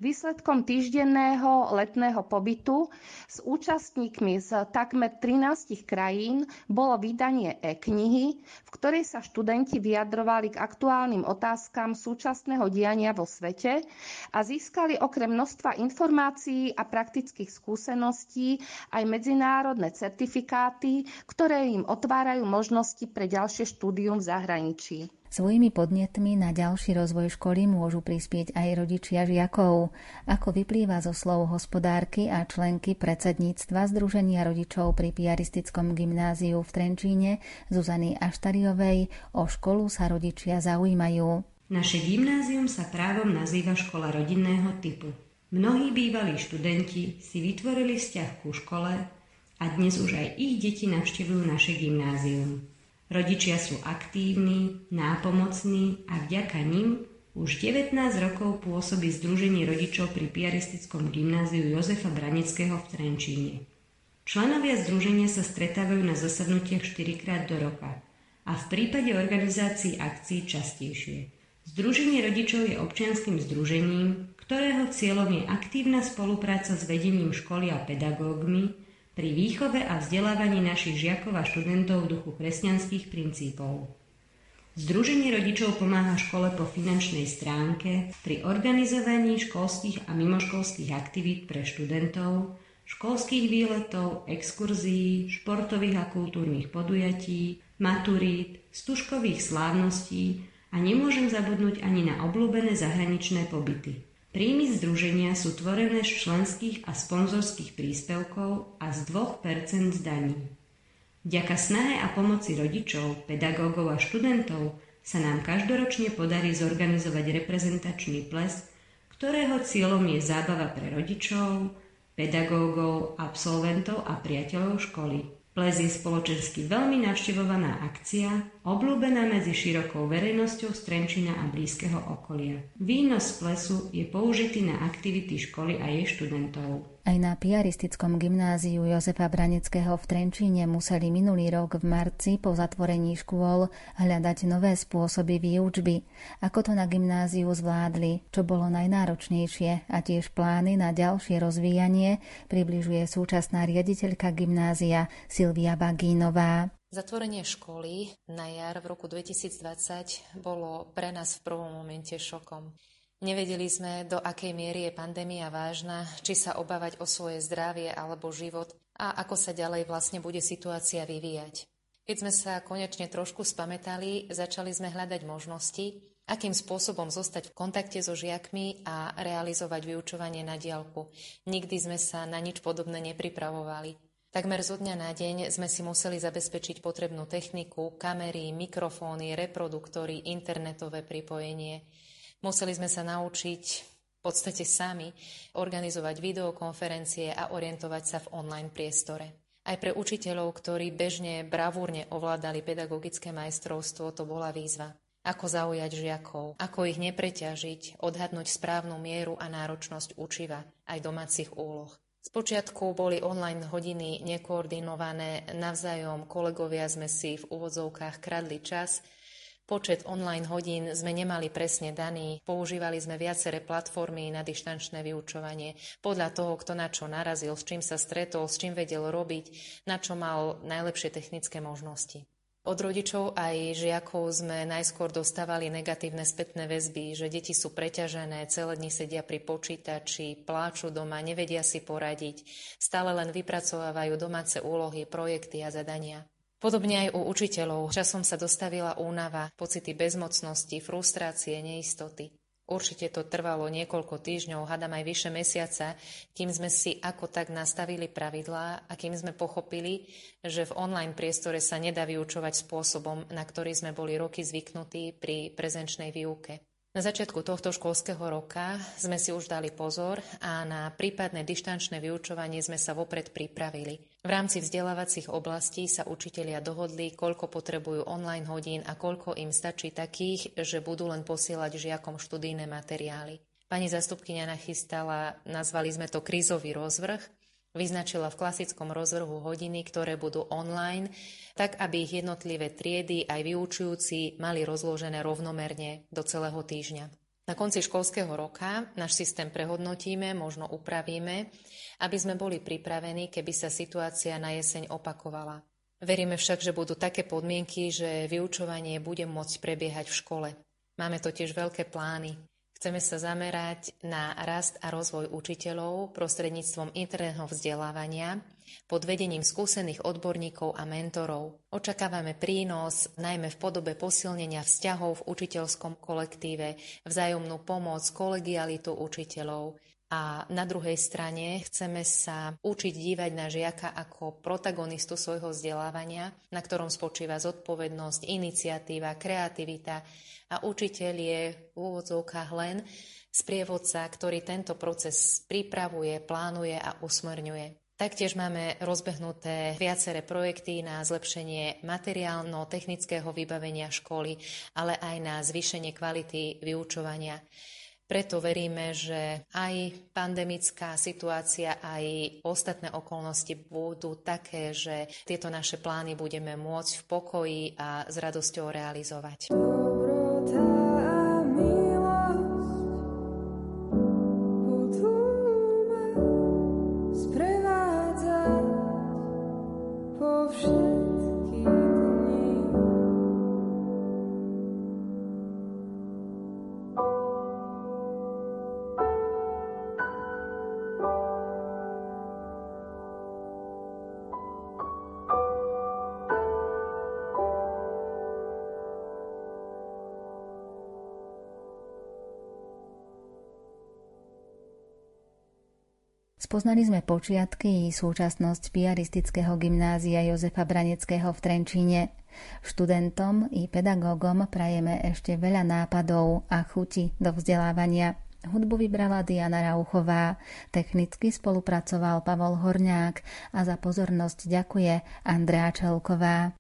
Výsledkom týždenného letného pobytu s účastníkmi z takmer 13 krajín bolo vydanie e-knihy, v ktorej sa študenti vyjadrovali k aktuálnym otázkam súčasného diania vo svete a získali okrem množstva informácií a praktických skúseností aj medzinárodné certifikáty, ktoré im otvárajú možnosti pre ďalšie štúdium v zahraničí. Svojimi podnetmi na ďalší rozvoj školy môžu prispieť aj rodičia žiakov. Ako vyplýva zo slov hospodárky a členky predsedníctva Združenia rodičov pri piaristickom gymnáziu v Trenčíne Zuzany Aštariovej, o školu sa rodičia zaujímajú. Naše gymnázium sa právom nazýva škola rodinného typu. Mnohí bývalí študenti si vytvorili vzťah ku škole a dnes už aj ich deti navštevujú naše gymnázium. Rodičia sú aktívni, nápomocní a vďaka nim už 19 rokov pôsobí Združenie rodičov pri piaristickom gymnáziu Jozefa Braneckého v Trenčíne. Členovia združenia sa stretávajú na zasadnutiach 4 krát do roka a v prípade organizácií akcií častejšie. Združenie rodičov je občianským združením, ktorého cieľom je aktívna spolupráca s vedením školy a pedagógmi pri výchove a vzdelávaní našich žiakov a študentov v duchu kresťanských princípov. Združenie rodičov pomáha škole po finančnej stránke pri organizovaní školských a mimoškolských aktivít pre študentov, školských výletov, exkurzií, športových a kultúrnych podujatí, maturít, stužkových slávností a nemôžem zabudnúť ani na obľúbené zahraničné pobyty. Príjmy združenia sú tvorené z členských a sponzorských príspevkov a z 2% z daní. Vďaka snahe a pomoci rodičov, pedagógov a študentov sa nám každoročne podarí zorganizovať reprezentačný ples, ktorého cieľom je zábava pre rodičov, pedagógov, absolventov a priateľov školy. Ples je spoločensky veľmi navštevovaná akcia, obľúbená medzi širokou verejnosťou Strenčina a blízkeho okolia. Výnos z plesu je použitý na aktivity školy a jej študentov. Aj na piaristickom gymnáziu Jozefa Braneckého v Trenčíne museli minulý rok v marci po zatvorení škôl hľadať nové spôsoby výučby. Ako to na gymnáziu zvládli, čo bolo najnáročnejšie a tiež plány na ďalšie rozvíjanie približuje súčasná riaditeľka gymnázia Silvia Bagínová. Zatvorenie školy na jar v roku 2020 bolo pre nás v prvom momente šokom. Nevedeli sme, do akej miery je pandémia vážna, či sa obávať o svoje zdravie alebo život a ako sa ďalej vlastne bude situácia vyvíjať. Keď sme sa konečne trošku spametali, začali sme hľadať možnosti, akým spôsobom zostať v kontakte so žiakmi a realizovať vyučovanie na diálku. Nikdy sme sa na nič podobné nepripravovali. Takmer zo dňa na deň sme si museli zabezpečiť potrebnú techniku, kamery, mikrofóny, reproduktory, internetové pripojenie – Museli sme sa naučiť v podstate sami organizovať videokonferencie a orientovať sa v online priestore. Aj pre učiteľov, ktorí bežne bravúrne ovládali pedagogické majstrovstvo, to bola výzva. Ako zaujať žiakov, ako ich nepreťažiť, odhadnúť správnu mieru a náročnosť učiva, aj domácich úloh. Spočiatku boli online hodiny nekoordinované, navzájom kolegovia sme si v úvodzovkách kradli čas, Počet online hodín sme nemali presne daný, používali sme viaceré platformy na dištančné vyučovanie, podľa toho, kto na čo narazil, s čím sa stretol, s čím vedel robiť, na čo mal najlepšie technické možnosti. Od rodičov aj žiakov sme najskôr dostávali negatívne spätné väzby, že deti sú preťažené, celé dni sedia pri počítači, pláču doma, nevedia si poradiť, stále len vypracovávajú domáce úlohy, projekty a zadania. Podobne aj u učiteľov. Časom sa dostavila únava, pocity bezmocnosti, frustrácie, neistoty. Určite to trvalo niekoľko týždňov, hadam aj vyše mesiaca, kým sme si ako tak nastavili pravidlá a kým sme pochopili, že v online priestore sa nedá vyučovať spôsobom, na ktorý sme boli roky zvyknutí pri prezenčnej výuke. Na začiatku tohto školského roka sme si už dali pozor a na prípadné dištančné vyučovanie sme sa vopred pripravili. V rámci vzdelávacích oblastí sa učitelia dohodli, koľko potrebujú online hodín a koľko im stačí takých, že budú len posielať žiakom študijné materiály. Pani zastupkynia nachystala, nazvali sme to krízový rozvrh, Vyznačila v klasickom rozvrhu hodiny, ktoré budú online, tak aby ich jednotlivé triedy aj vyučujúci mali rozložené rovnomerne do celého týždňa. Na konci školského roka náš systém prehodnotíme, možno upravíme, aby sme boli pripravení, keby sa situácia na jeseň opakovala. Veríme však, že budú také podmienky, že vyučovanie bude môcť prebiehať v škole. Máme totiž veľké plány. Chceme sa zamerať na rast a rozvoj učiteľov prostredníctvom interného vzdelávania pod vedením skúsených odborníkov a mentorov. Očakávame prínos najmä v podobe posilnenia vzťahov v učiteľskom kolektíve, vzájomnú pomoc, kolegialitu učiteľov, a na druhej strane chceme sa učiť dívať na žiaka ako protagonistu svojho vzdelávania, na ktorom spočíva zodpovednosť, iniciatíva, kreativita a učiteľ je v úvodzovkách len sprievodca, ktorý tento proces pripravuje, plánuje a usmerňuje. Taktiež máme rozbehnuté viaceré projekty na zlepšenie materiálno-technického vybavenia školy, ale aj na zvýšenie kvality vyučovania. Preto veríme, že aj pandemická situácia, aj ostatné okolnosti budú také, že tieto naše plány budeme môcť v pokoji a s radosťou realizovať. Spoznali sme počiatky i súčasnosť piaristického gymnázia Jozefa Braneckého v Trenčíne. Študentom i pedagógom prajeme ešte veľa nápadov a chuti do vzdelávania. Hudbu vybrala Diana Rauchová, technicky spolupracoval Pavol Horňák a za pozornosť ďakuje Andrea Čelková.